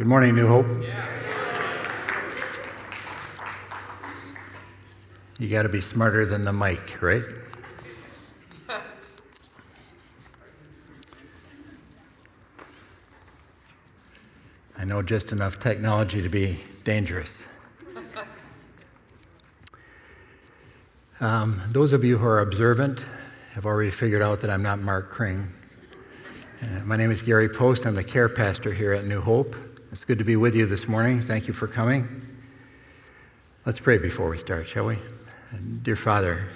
Good morning, New Hope. You got to be smarter than the mic, right? I know just enough technology to be dangerous. Um, those of you who are observant have already figured out that I'm not Mark Kring. Uh, my name is Gary Post. I'm the care pastor here at New Hope. It's good to be with you this morning. Thank you for coming. Let's pray before we start, shall we? Dear Father,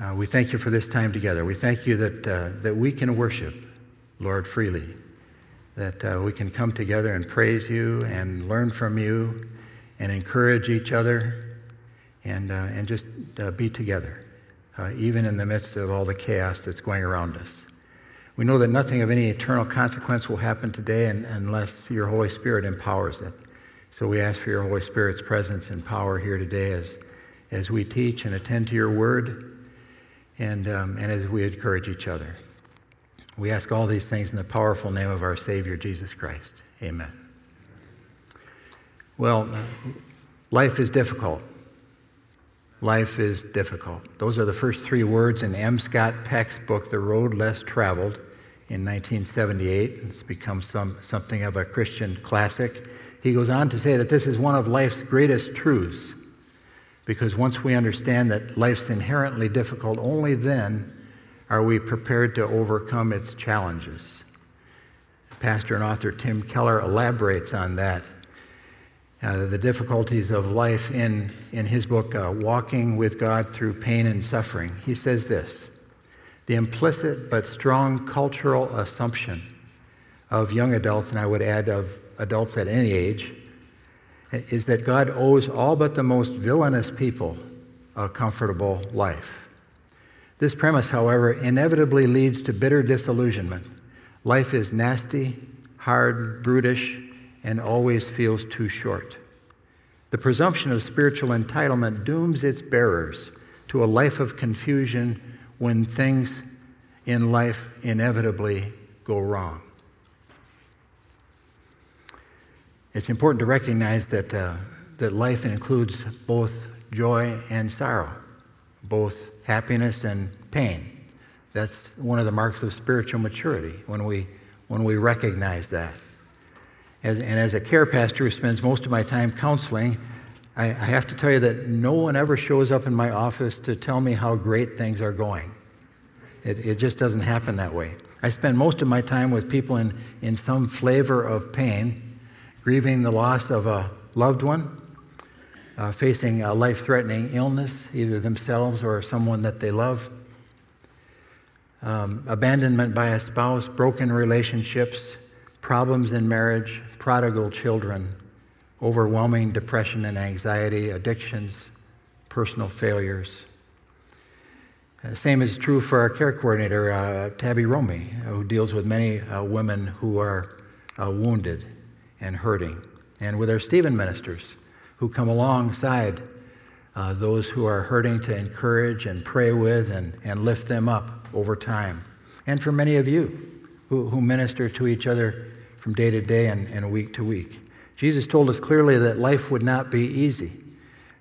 uh, we thank you for this time together. We thank you that, uh, that we can worship, Lord, freely, that uh, we can come together and praise you and learn from you and encourage each other and, uh, and just uh, be together, uh, even in the midst of all the chaos that's going around us. We know that nothing of any eternal consequence will happen today unless your Holy Spirit empowers it. So we ask for your Holy Spirit's presence and power here today as, as we teach and attend to your word and, um, and as we encourage each other. We ask all these things in the powerful name of our Savior, Jesus Christ. Amen. Well, life is difficult. Life is difficult. Those are the first three words in M. Scott Peck's book, The Road Less Traveled, in 1978. It's become some, something of a Christian classic. He goes on to say that this is one of life's greatest truths, because once we understand that life's inherently difficult, only then are we prepared to overcome its challenges. Pastor and author Tim Keller elaborates on that uh, the difficulties of life in, in his book, uh, Walking with God Through Pain and Suffering. He says this The implicit but strong cultural assumption of young adults, and I would add of adults at any age, is that God owes all but the most villainous people a comfortable life. This premise, however, inevitably leads to bitter disillusionment. Life is nasty, hard, brutish, and always feels too short. The presumption of spiritual entitlement dooms its bearers to a life of confusion when things in life inevitably go wrong. It's important to recognize that, uh, that life includes both joy and sorrow, both happiness and pain. That's one of the marks of spiritual maturity when we, when we recognize that. As, and as a care pastor who spends most of my time counseling, I, I have to tell you that no one ever shows up in my office to tell me how great things are going. It, it just doesn't happen that way. I spend most of my time with people in, in some flavor of pain, grieving the loss of a loved one, uh, facing a life threatening illness, either themselves or someone that they love, um, abandonment by a spouse, broken relationships, problems in marriage, prodigal children, overwhelming depression and anxiety, addictions, personal failures. The uh, same is true for our care coordinator, uh, Tabby Romy, who deals with many uh, women who are uh, wounded and hurting, and with our Stephen ministers who come alongside uh, those who are hurting to encourage and pray with and, and lift them up over time. And for many of you who, who minister to each other from day to day and, and week to week. Jesus told us clearly that life would not be easy,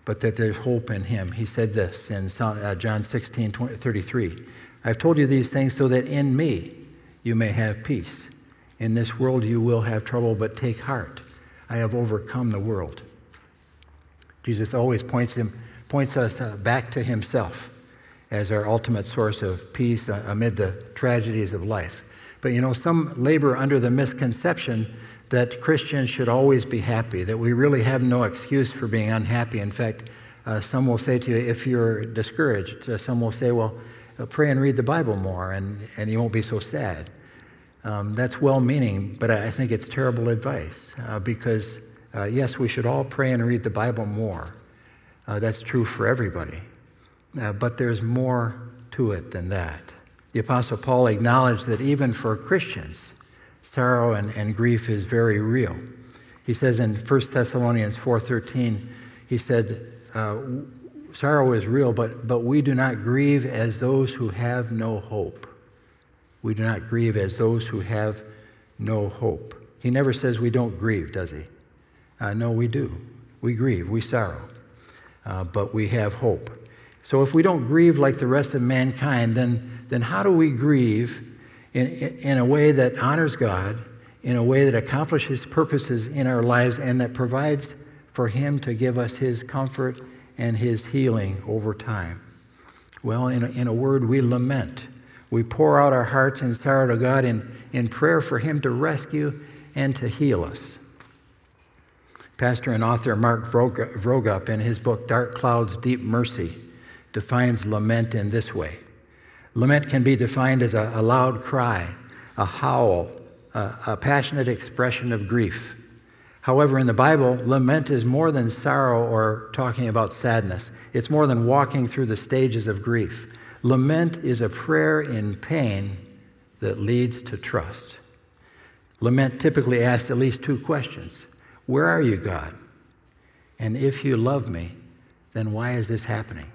but that there's hope in him. He said this in uh, John 16 20, 33 I've told you these things so that in me you may have peace. In this world you will have trouble, but take heart. I have overcome the world. Jesus always points, him, points us uh, back to himself as our ultimate source of peace uh, amid the tragedies of life. But you know, some labor under the misconception that Christians should always be happy, that we really have no excuse for being unhappy. In fact, uh, some will say to you, if you're discouraged, uh, some will say, well, uh, pray and read the Bible more, and, and you won't be so sad. Um, that's well meaning, but I think it's terrible advice uh, because, uh, yes, we should all pray and read the Bible more. Uh, that's true for everybody. but there's more to it than that. The Apostle Paul acknowledged that even for Christians, sorrow and, and grief is very real. He says in 1 Thessalonians 4.13, he said, uh, sorrow is real, but, but we do not grieve as those who have no hope. We do not grieve as those who have no hope. He never says we don't grieve, does he? Uh, no, we do. We grieve, we sorrow, uh, but we have hope. So if we don't grieve like the rest of mankind, then, then how do we grieve in, in a way that honors God, in a way that accomplishes purposes in our lives, and that provides for Him to give us His comfort and His healing over time? Well, in a, in a word, we lament. We pour out our hearts in sorrow to God in, in prayer for Him to rescue and to heal us. Pastor and author Mark Vroegop, in his book Dark Clouds, Deep Mercy, defines lament in this way Lament can be defined as a, a loud cry, a howl, a, a passionate expression of grief. However, in the Bible, lament is more than sorrow or talking about sadness. It's more than walking through the stages of grief. Lament is a prayer in pain that leads to trust. Lament typically asks at least two questions Where are you, God? And if you love me, then why is this happening?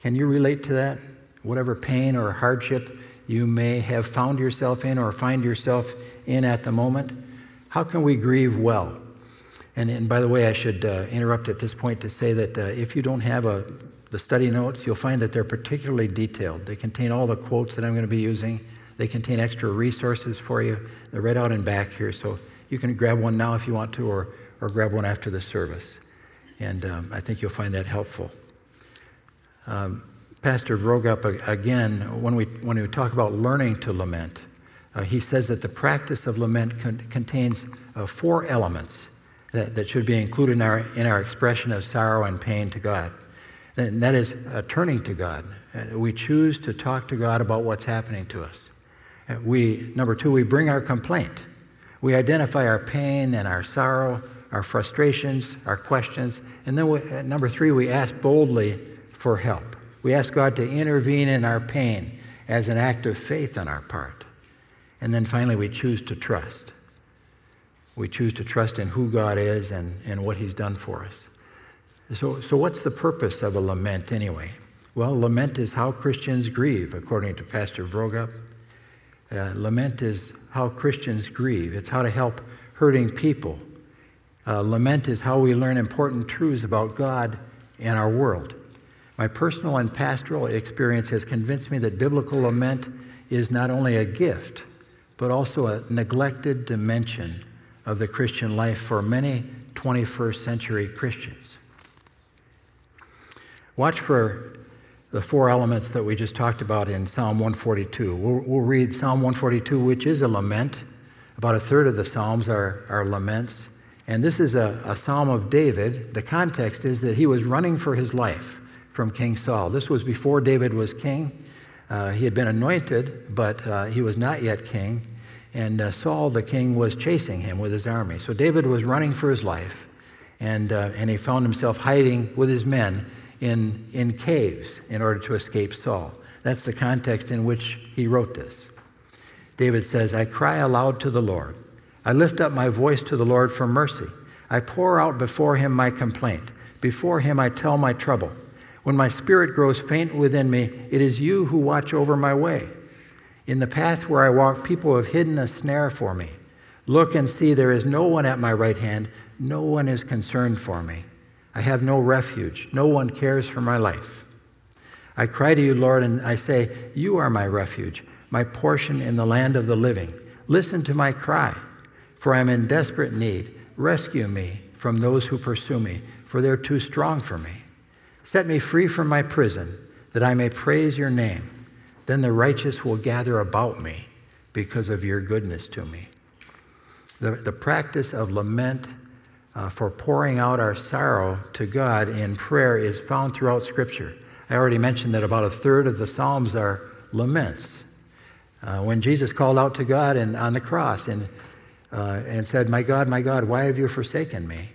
Can you relate to that? Whatever pain or hardship you may have found yourself in or find yourself in at the moment, how can we grieve well? And, and by the way, I should uh, interrupt at this point to say that uh, if you don't have a, the study notes, you'll find that they're particularly detailed. They contain all the quotes that I'm going to be using, they contain extra resources for you. They're right out in back here, so you can grab one now if you want to, or, or grab one after the service. And um, I think you'll find that helpful. Um, Pastor Vroegop, again, when we, when we talk about learning to lament, uh, he says that the practice of lament con- contains uh, four elements that, that should be included in our, in our expression of sorrow and pain to God. And that is uh, turning to God. Uh, we choose to talk to God about what's happening to us. We, number two, we bring our complaint. We identify our pain and our sorrow, our frustrations, our questions. And then, we, number three, we ask boldly for help. We ask God to intervene in our pain as an act of faith on our part. And then finally, we choose to trust. We choose to trust in who God is and, and what He's done for us. So, so, what's the purpose of a lament anyway? Well, lament is how Christians grieve, according to Pastor Vroegop. Uh, lament is how Christians grieve, it's how to help hurting people. Uh, lament is how we learn important truths about God and our world. My personal and pastoral experience has convinced me that biblical lament is not only a gift, but also a neglected dimension of the Christian life for many 21st century Christians. Watch for the four elements that we just talked about in Psalm 142. We'll, we'll, read Psalm 142, which is a lament. About a third of the Psalms are, are laments. And this is a, a psalm of David. The context is that he was running for his life from King Saul. This was before David was king. Uh, he had been anointed, but uh, he was not yet king. And uh, Saul, the king, was chasing him with his army. So David was running for his life, and, uh, and he found himself hiding with his men in, in caves in order to escape Saul. That's the context in which he wrote this. David says, I cry aloud to the Lord. I lift up my voice to the Lord for mercy. I pour out before him my complaint. Before him I tell my trouble. When my spirit grows faint within me, it is you who watch over my way. In the path where I walk, people have hidden a snare for me. Look and see, there is no one at my right hand. No one is concerned for me. I have no refuge. No one cares for my life. I cry to you, Lord, and I say, You are my refuge, my portion in the land of the living. Listen to my cry, for I am in desperate need. Rescue me from those who pursue me, for they're too strong for me. Set me free from my prison, that I may praise your name. Then the righteous will gather about me because of your goodness to me. The, the practice of lament uh, for pouring out our sorrow to God in prayer is found throughout Scripture. I already mentioned that about a third of the Psalms are laments. Uh, when Jesus called out to God and, on the cross and, uh, and said, My God, my God, why have you forsaken me?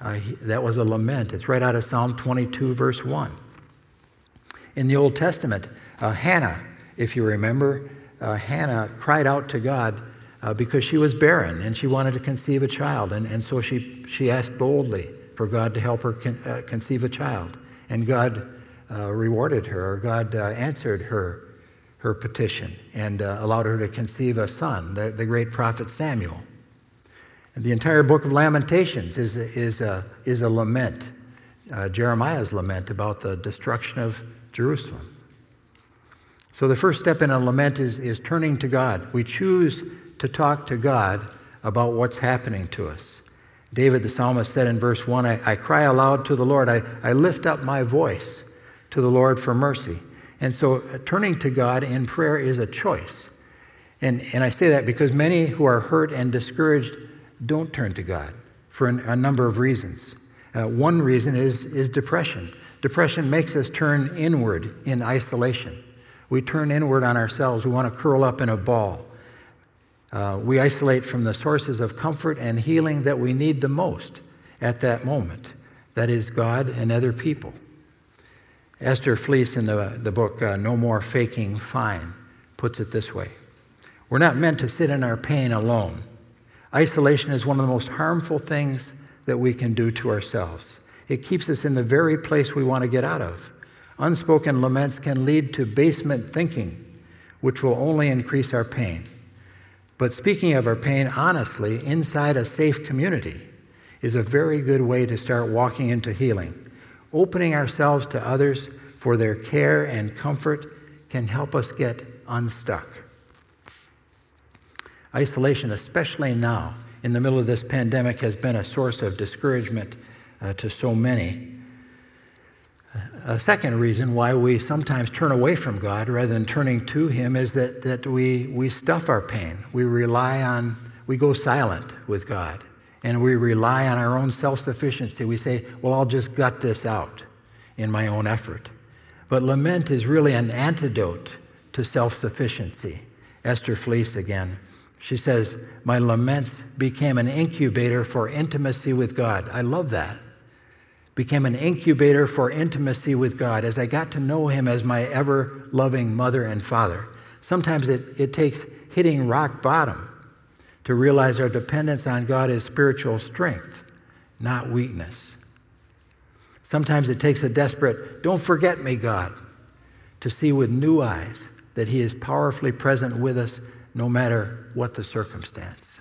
Uh, he, that was a lament. It's right out of Psalm 22, verse 1. In the Old Testament, uh, Hannah, if you remember, uh, Hannah cried out to God uh, because she was barren and she wanted to conceive a child. And, and so she, she asked boldly for God to help her con, uh, conceive a child. And God uh, rewarded her, God answered her, her petition and allowed her to conceive a son, the, the great prophet Samuel. The entire book of Lamentations is, is, a, is a lament, uh, Jeremiah's lament about the destruction of Jerusalem. So the first step in a lament is, is turning to God. We choose to talk to God about what's happening to us. David the psalmist said in verse 1 I, I cry aloud to the Lord, I, I lift up my voice to the Lord for mercy. And so uh, turning to God in prayer is a choice. And, and I say that because many who are hurt and discouraged don't turn to God for an, a number of reasons. Uh, one reason is, is depression. Depression makes us turn inward in isolation. We turn inward on ourselves. We want to curl up in a ball. Uh, we isolate from the sources of comfort and healing that we need the most at that moment that is, God and other people. Esther Fleece, in the, the book uh, No More Faking Fine, puts it this way We're not meant to sit in our pain alone. Isolation is one of the most harmful things that we can do to ourselves. It keeps us in the very place we want to get out of. Unspoken laments can lead to basement thinking, which will only increase our pain. But speaking of our pain honestly, inside a safe community, is a very good way to start walking into healing. Opening ourselves to others for their care and comfort can help us get unstuck. Isolation, especially now in the middle of this pandemic, has been a source of discouragement uh, to so many. A second reason why we sometimes turn away from God rather than turning to Him is that, that we, we stuff our pain. We rely on, we go silent with God, and we rely on our own self sufficiency. We say, Well, I'll just gut this out in my own effort. But lament is really an antidote to self sufficiency. Esther Fleece again. She says, My laments became an incubator for intimacy with God. I love that. Became an incubator for intimacy with God as I got to know Him as my ever loving mother and father. Sometimes it, it takes hitting rock bottom to realize our dependence on God is spiritual strength, not weakness. Sometimes it takes a desperate, don't forget me, God, to see with new eyes that He is powerfully present with us no matter what the circumstance.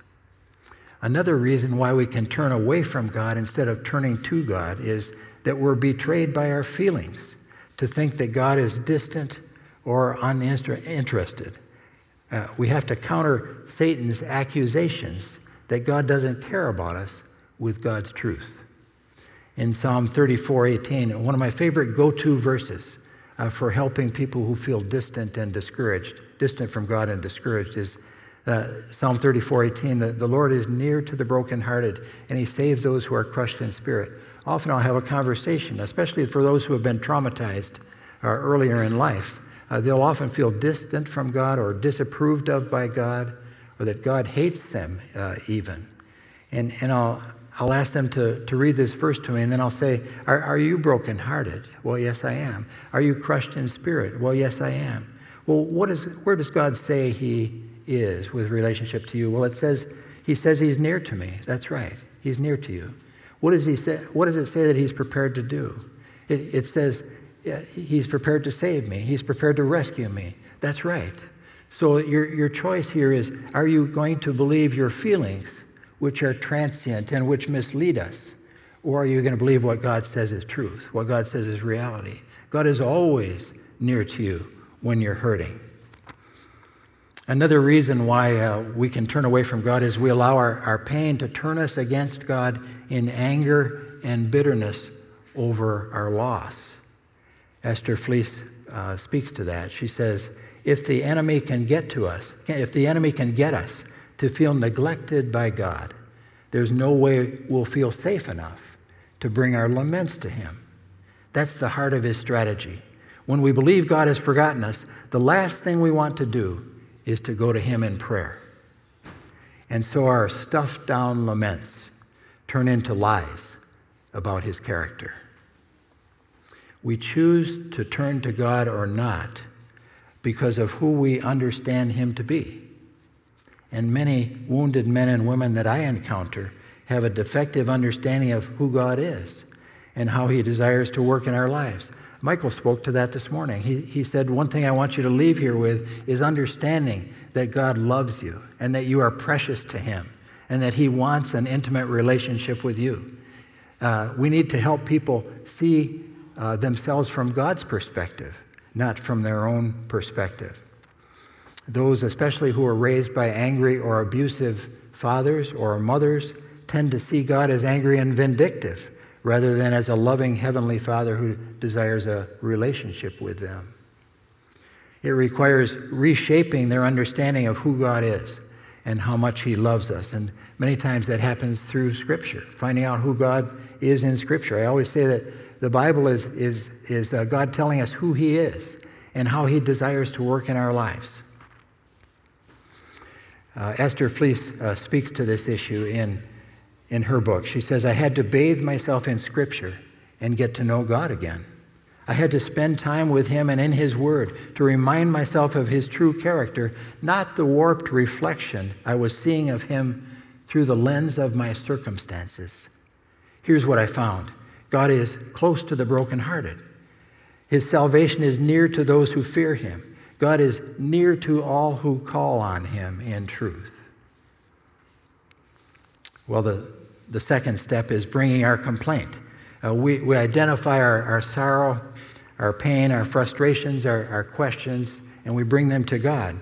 Another reason why we can turn away from God instead of turning to God is that we're betrayed by our feelings to think that God is distant or uninterested. Uh, we have to counter Satan's accusations that God doesn't care about us with God's truth. In Psalm 34 18, one of my favorite go to verses uh, for helping people who feel distant and discouraged distant from God and discouraged is uh, Psalm 34 18. The, the Lord is near to the brokenhearted, and he saves those who are crushed in spirit. Often I'll have a conversation, especially for those who have been traumatized uh, earlier in life. Uh, they'll often feel distant from God or disapproved of by God, or that God hates them uh, even. And, and I'll, I'll ask them to, to read this verse to me, and then I'll say, are, are you brokenhearted? Well, yes, I am. Are you crushed in spirit? Well, yes, I am. Well, what is, where does God say He is with relationship to you? Well, it says He says He's near to me. That's right. He's near to you. What does He say? What does it say that He's prepared to do? It, it says He's prepared to save me. He's prepared to rescue me. That's right. So your, your choice here is are you going to believe your feelings, which are transient and which mislead us? Or are you going to believe what God says is truth, what God says is reality? God is always near to you when you're hurting. Another reason why uh, we can turn away from God is we allow our, our pain to turn us against God in anger and bitterness over our loss. Esther Fleece uh, speaks to that. She says, if the enemy can get to us, if the enemy can get us to feel neglected by God, there's no way we'll feel safe enough to bring our laments to Him. That's the heart of his strategy. When we believe God has forgotten us, the last thing we want to do is to go to Him in prayer. And so our stuffed down laments turn into lies about His character. We choose to turn to God or not because of who we understand Him to be. And many wounded men and women that I encounter have a defective understanding of who God is and how He desires to work in our lives. Michael spoke to that this morning. He, he said, One thing I want you to leave here with is understanding that God loves you and that you are precious to Him and that He wants an intimate relationship with you. Uh, we need to help people see uh, themselves from God's perspective, not from their own perspective. Those, especially who are raised by angry or abusive fathers or mothers, tend to see God as angry and vindictive rather than as a loving Heavenly Father who desires a relationship with them. It requires reshaping their understanding of who God is and how much He loves us. And many times that happens through Scripture, finding out who God is in Scripture. I always say that the Bible is, is, is uh, God telling us who He is and how He desires to work in our lives. Uh, Esther Fleece uh, speaks to this issue in, in her book. She says, I had to bathe myself in Scripture and get to know God again. I had to spend time with him and in his word to remind myself of his true character, not the warped reflection I was seeing of him through the lens of my circumstances. Here's what I found God is close to the brokenhearted. His salvation is near to those who fear him. God is near to all who call on him in truth. Well, the, the second step is bringing our complaint. Uh, we, we identify our, our sorrow our pain, our frustrations, our, our questions, and we bring them to God.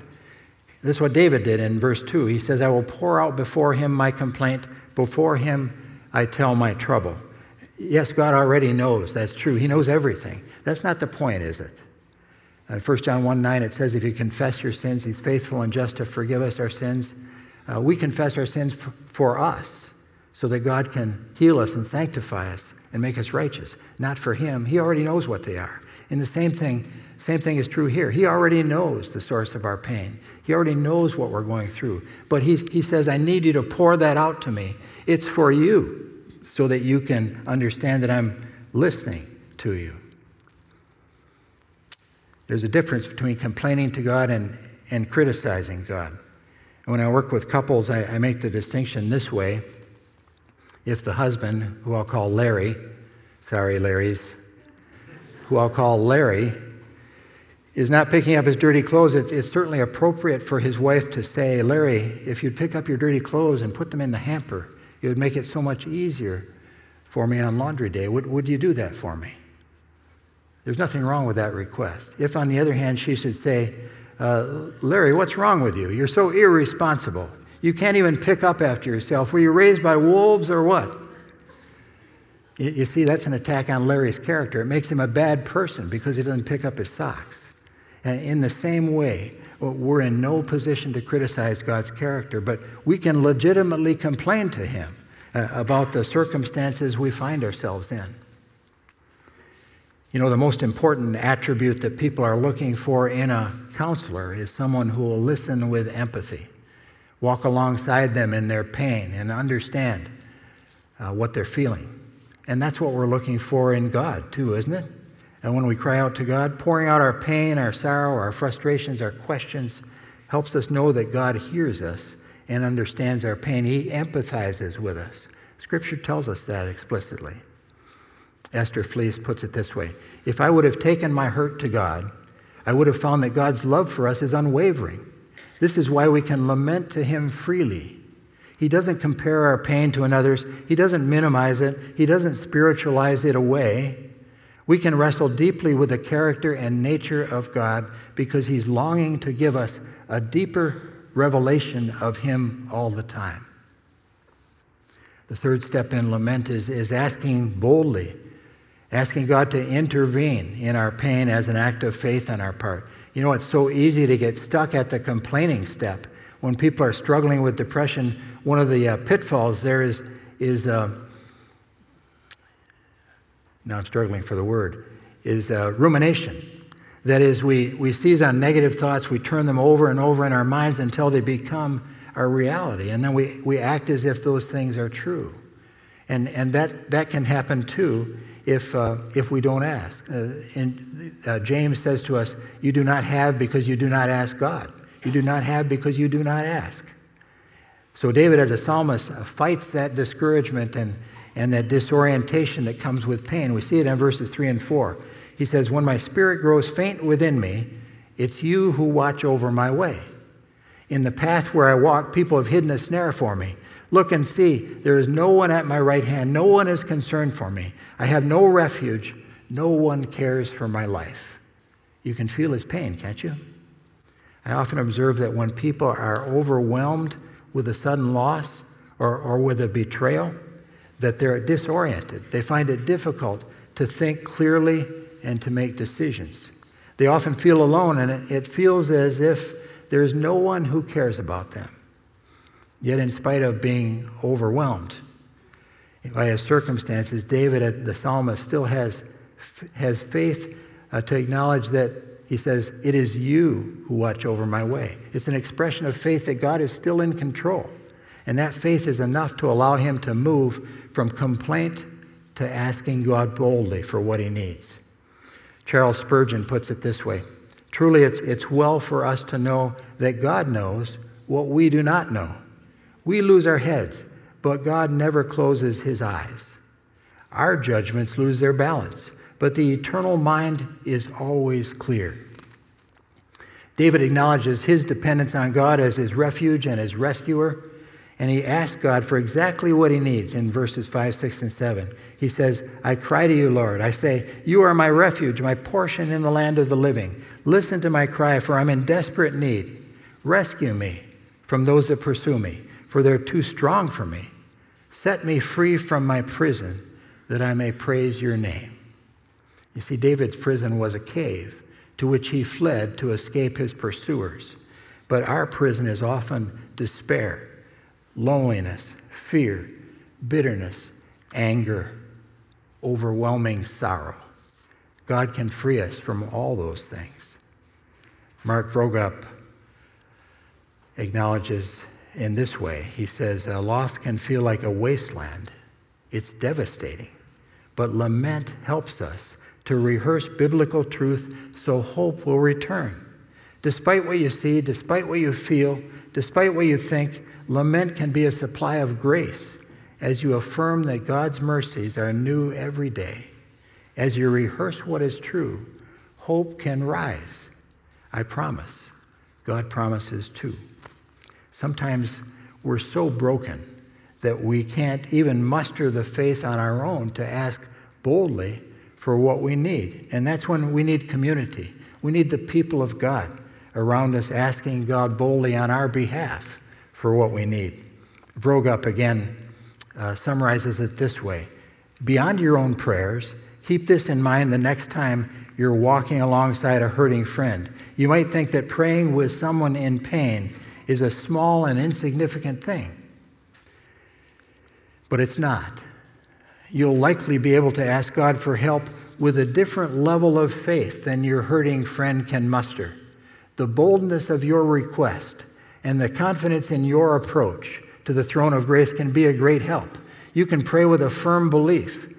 This is what David did in verse 2. He says, I will pour out before him my complaint, before him I tell my trouble. Yes, God already knows. That's true. He knows everything. That's not the point, is it? In 1 John 1 9, it says, If you confess your sins, he's faithful and just to forgive us our sins. Uh, we confess our sins f- for us so that God can heal us and sanctify us and make us righteous, not for him. He already knows what they are. And the same thing, same thing is true here. He already knows the source of our pain. He already knows what we're going through. But he, he says, I need you to pour that out to me. It's for you so that you can understand that I'm listening to you. There's a difference between complaining to God and, and criticizing God. And when I work with couples, I, I make the distinction this way. If the husband, who I'll call Larry, sorry, Larry's, who I'll call Larry, is not picking up his dirty clothes, it's, it's, certainly appropriate for his wife to say, Larry, if you'd pick up your dirty clothes and put them in the hamper, it would make it so much easier for me on laundry day. Would, would you do that for me? There's nothing wrong with that request. If, on the other hand, she should say, uh, Larry, what's wrong with you? You're so irresponsible. You can't even pick up after yourself. Were you raised by wolves or what? You see, that's an attack on Larry's character. It makes him a bad person because he doesn't pick up his socks. And in the same way, we're in no position to criticize God's character, but we can legitimately complain to Him uh, about the circumstances we find ourselves in. You know, the most important attribute that people are looking for in a counselor is someone who will listen with empathy, walk alongside them in their pain, and understand uh, what they're feeling. And that's what we're looking for in God, too, isn't it? And when we cry out to God, pouring out our pain, our sorrow, our frustrations, our questions, helps us know that God hears us and understands our pain. He empathizes with us. Scripture tells us that explicitly. Esther Fleece puts it this way If I would have taken my hurt to God, I would have found that God's love for us is unwavering. This is why we can lament to Him freely he doesn't compare our pain to another's. He doesn't minimize it. He doesn't spiritualize it away. We can wrestle deeply with the character and nature of God because He's longing to give us a deeper revelation of Him all the time. The third step in lament is, is asking boldly, asking God to intervene in our pain as an act of faith on our part. You know, it's so easy to get stuck at the complaining step. When people are struggling with depression, one of the uh, pitfalls there is, is uh, now I'm struggling for the word, is uh, rumination. That is, we, we seize on negative thoughts, we turn them over and over in our minds until they become our reality. And then we, we act as if those things are true. And, and that, that can happen too if, uh, if we don't ask. Uh, and uh, James says to us, You do not have because you do not ask God. You do not have because you do not ask. So David, as a psalmist, fights that discouragement and, and that disorientation that comes with pain. We see it in verses 3 and 4. He says, When my spirit grows faint within me, it's you who watch over my way. In the path where I walk, people have hidden a snare for me. Look and see, there is no one at my right hand. No one is concerned for me. I have no refuge. No one cares for my life. You can feel his pain, can't you? I often observe that when people are overwhelmed with a sudden loss or, or with a betrayal, that they're disoriented. They find it difficult to think clearly and to make decisions. They often feel alone, and it, it feels as if there's no one who cares about them. Yet, in spite of being overwhelmed by his circumstances, David, at the psalmist, still has, has faith uh, to acknowledge that he says, It is you who watch over my way. It's an expression of faith that God is still in control. And that faith is enough to allow him to move from complaint to asking God boldly for what he needs. Charles Spurgeon puts it this way Truly, it's, it's well for us to know that God knows what we do not know. We lose our heads, but God never closes his eyes. Our judgments lose their balance, but the eternal mind is always clear. David acknowledges his dependence on God as his refuge and his rescuer, and he asks God for exactly what he needs in verses 5, 6, and 7. He says, I cry to you, Lord. I say, You are my refuge, my portion in the land of the living. Listen to my cry, for I'm in desperate need. Rescue me from those that pursue me for they're too strong for me. Set me free from my prison, that I may praise your name. You see, David's prison was a cave to which he fled to escape his pursuers. But our prison is often despair, loneliness, fear, bitterness, anger, overwhelming sorrow. God can free us from all those things. Mark Vroegop acknowledges in this way. He says, A loss can feel like a wasteland, it's devastating. But lament helps us to rehearse biblical truth so hope will return. Despite what you see, despite what you feel, despite what you think, lament can be a supply of grace as you affirm that God's mercies are new every day. As you rehearse what is true, hope can rise. I promise. God promises too. Sometimes we're so broken that we can't even muster the faith on our own to ask boldly for what we need. And that's when we need community. We need the people of God around us asking God boldly on our behalf for what we need. Vroegop again uh, summarizes it this way Beyond your own prayers, keep this in mind the next time you're walking alongside a hurting friend. You might think that praying with someone in pain is a small and insignificant thing. But it's not. You'll likely be able to ask God for help with a different level of faith than your hurting friend can muster. The boldness of your request and the confidence in your approach to the throne of grace can be a great help. You can pray with a firm belief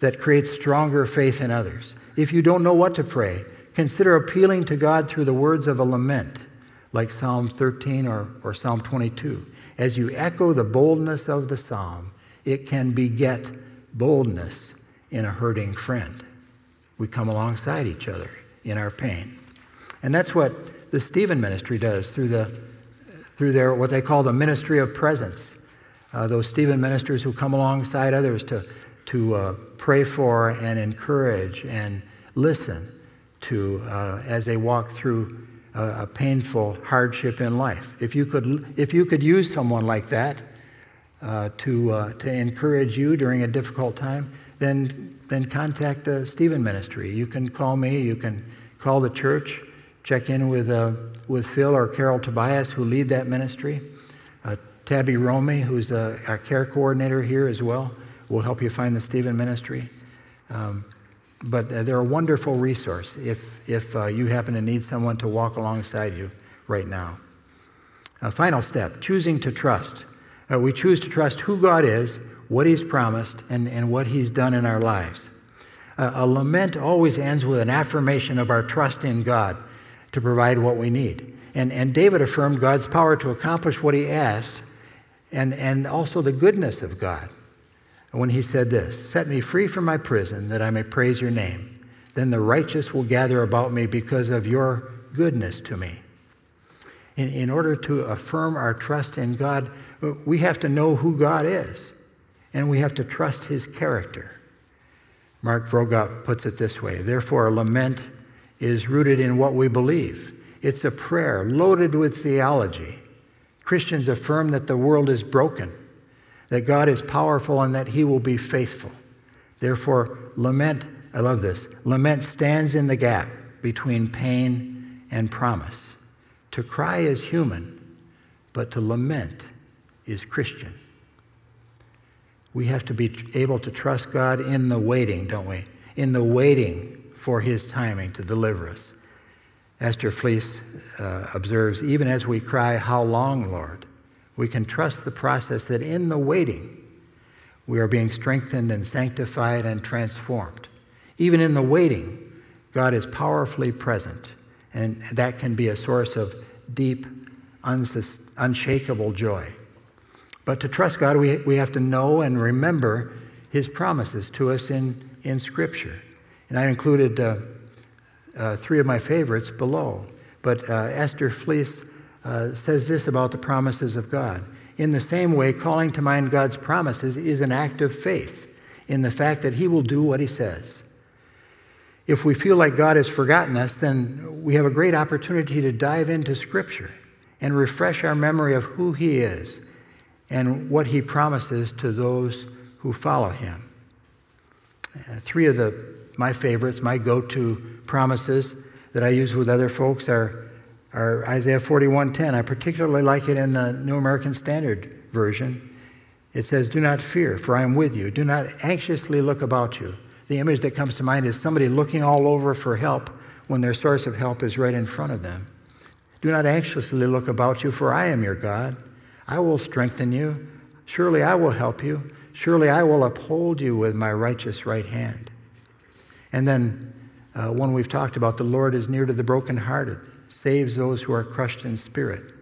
that creates stronger faith in others. If you don't know what to pray, consider appealing to God through the words of a lament like Psalm 13 or, or Psalm 22. As you echo the boldness of the psalm, it can beget boldness in a hurting friend. We come alongside each other in our pain. And that's what the Stephen ministry does through, the, through their, what they call the ministry of presence. Uh, those Stephen ministers who come alongside others to, to uh, pray for and encourage and listen to uh, as they walk through a, painful hardship in life. If you could, if you could use someone like that uh, to, uh, to encourage you during a difficult time, then, then contact the Stephen Ministry. You can call me, you can call the church, check in with, uh, with Phil or Carol Tobias, who lead that ministry. Uh, Tabby Romy, who's uh, our care coordinator here as well, will help you find the Stephen Ministry. Um, but uh, they're a wonderful resource if, if uh, you happen to need someone to walk alongside you right now. A final step choosing to trust. Uh, we choose to trust who God is, what He's promised, and, and what He's done in our lives. Uh, a lament always ends with an affirmation of our trust in God to provide what we need. And, and David affirmed God's power to accomplish what he asked and, and also the goodness of God when he said this Set me free from my prison that I may praise your name. Then the righteous will gather about me because of your goodness to me. In, in order to affirm our trust in God, we have to know who God is, and we have to trust his character. Mark Vroegop puts it this way Therefore, lament is rooted in what we believe. It's a prayer loaded with theology. Christians affirm that the world is broken, that God is powerful, and that he will be faithful. Therefore, lament, I love this, lament stands in the gap between pain and promise. To cry is human, but to lament is Christian. We have to be able to trust God in the waiting, don't we? In the waiting for his timing to deliver us. Esther Fleece uh, observes even as we cry, How long, Lord? We can trust the process that in the waiting, we are being strengthened and sanctified and transformed. Even in the waiting, God is powerfully present, and that can be a source of deep, unshakable joy. But to trust God, we, we have to know and remember His promises to us in, in Scripture. And I included uh, uh, three of my favorites below. But uh, Esther Fleece uh, says this about the promises of God. In the same way, calling to mind God's promises is an act of faith in the fact that He will do what He says. If we feel like God has forgotten us, then we have a great opportunity to dive into Scripture and refresh our memory of who He is and what He promises to those who follow Him. Uh, three of the, my favorites, my go to promises that I use with other folks are, are Isaiah 41:10. I particularly like it in the New American Standard Version. It says, Do not fear, for I am with you. Do not anxiously look about you the image that comes to mind is somebody looking all over for help when their source of help is right in front of them. Do not anxiously look about you, for I am your God. I will strengthen you. Surely I will help you. Surely I will uphold you with my righteous right hand. And then uh, one we've talked about the Lord is near to the brokenhearted, saves those who are crushed in spirit.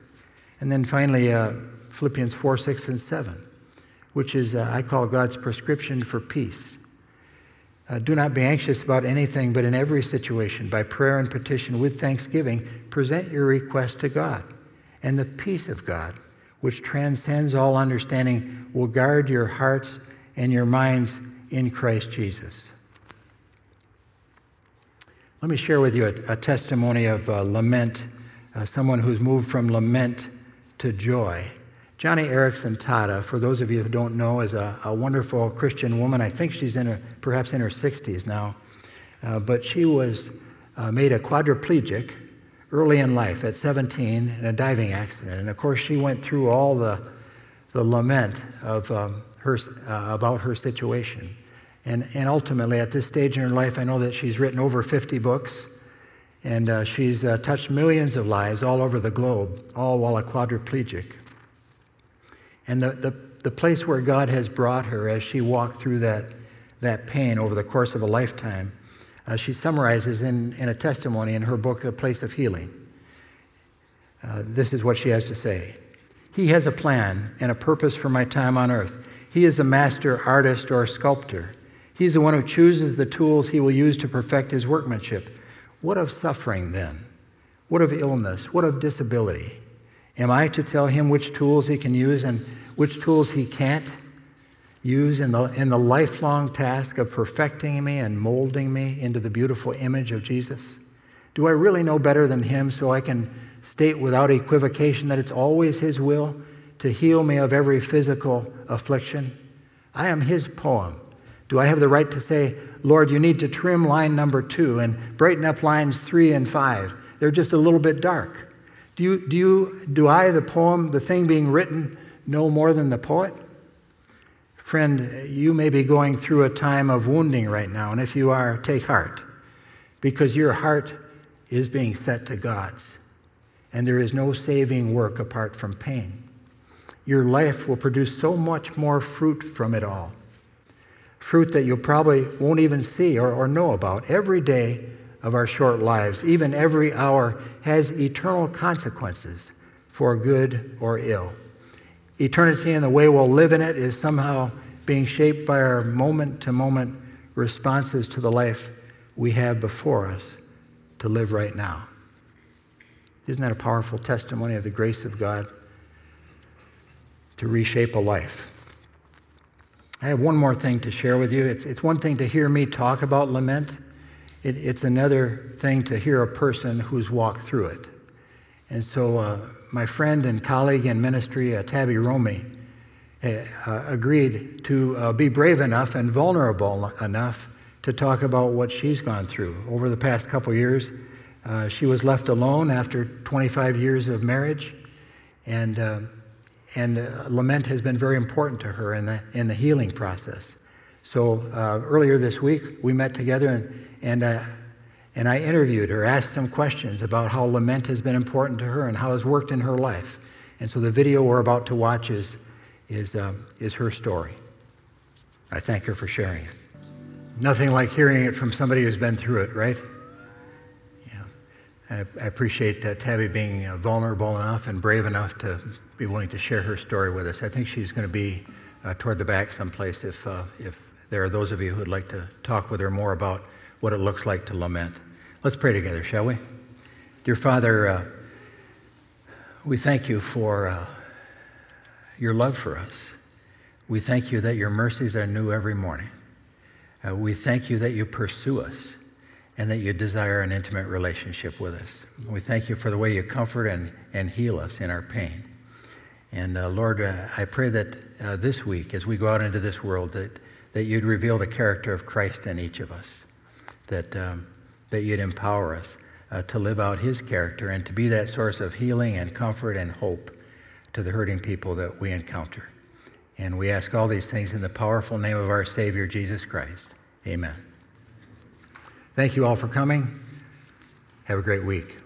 And then finally, uh, Philippians 4, 6, and 7, which is, uh, I call God's prescription for peace. Uh, do not be anxious about anything, but in every situation, by prayer and petition with thanksgiving, present your request to God. And the peace of God, which transcends all understanding, will guard your hearts and your minds in Christ Jesus. Let me share with you a, a testimony of uh, lament, uh, someone who's moved from lament to joy. Joni Eareckson Tada, for those of you who don't know, is a, a wonderful Christian woman. I think she's in perhaps in her 60s now. Uh, but she was uh, made a quadriplegic early in life at 17 in a diving accident. And of course, she went through all the, the lament of, um, her, uh, about her situation. And, and ultimately, at this stage in her life, I know that she's written over 50 books. And uh, she's uh, touched millions of lives all over the globe, all while a quadriplegic. And the, the, the place where God has brought her as she walked through that, that pain over the course of a lifetime, uh, she summarizes in, in a testimony in her book, A Place of Healing. Uh, this is what she has to say He has a plan and a purpose for my time on earth. He is the master artist or sculptor. He's the one who chooses the tools he will use to perfect his workmanship. What of suffering then? What of illness? What of disability? Am I to tell him which tools he can use and which tools he can't use in the, in the lifelong task of perfecting me and molding me into the beautiful image of Jesus? Do I really know better than him so I can state without equivocation that it's always his will to heal me of every physical affliction? I am his poem. Do I have the right to say, Lord, you need to trim line number two and brighten up lines three and five? They're just a little bit dark. Do, you, do, you, do I, the poem, the thing being written, know more than the poet? Friend, you may be going through a time of wounding right now, and if you are, take heart, because your heart is being set to God's, and there is no saving work apart from pain. Your life will produce so much more fruit from it all. Fruit that you probably won't even see or, or know about every day of our short lives, even every hour, has eternal consequences for good or ill. Eternity and the way we'll live in it is somehow being shaped by our moment to moment responses to the life we have before us to live right now. Isn't that a powerful testimony of the grace of God? to reshape a life. I have one more thing to share with you. It's, it's one thing to hear me talk about lament, it, it's another thing to hear a person who's walked through it. And so, uh, my friend and colleague in ministry, uh, Tabby Romy, uh, agreed to uh, be brave enough and vulnerable enough to talk about what she's gone through. Over the past couple years, uh, she was left alone after 25 years of marriage, and, uh, and uh, lament has been very important to her in the, in the healing process. So uh, earlier this week, we met together, and, and, uh, and I interviewed her, asked some questions about how lament has been important to her and how it's worked in her life. And so the video we're about to watch is, is, um, is her story. I thank her for sharing it. Nothing like hearing it from somebody who's been through it, right? I, appreciate uh, Tabby being uh, vulnerable enough and brave enough to be willing to share her story with us. I think she's going to be uh, toward the back someplace if, uh, if there are those of you who'd like to talk with her more about what it looks like to lament. Let's pray together, shall we? Dear Father, uh, we thank you for uh, your love for us. We thank you that your mercies are new every morning. we thank you that you pursue us and that you desire an intimate relationship with us. We thank you for the way you comfort and, and heal us in our pain. And uh, Lord, uh, I pray that uh, this week, as we go out into this world, that, that you'd reveal the character of Christ in each of us, that, um, that you'd empower us uh, to live out his character and to be that source of healing and comfort and hope to the hurting people that we encounter. And we ask all these things in the powerful name of our Savior, Jesus Christ. Amen. Thank you all for coming. Have a great week.